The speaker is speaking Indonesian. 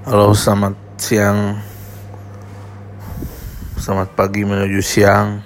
Halo, selamat siang. Selamat pagi menuju siang.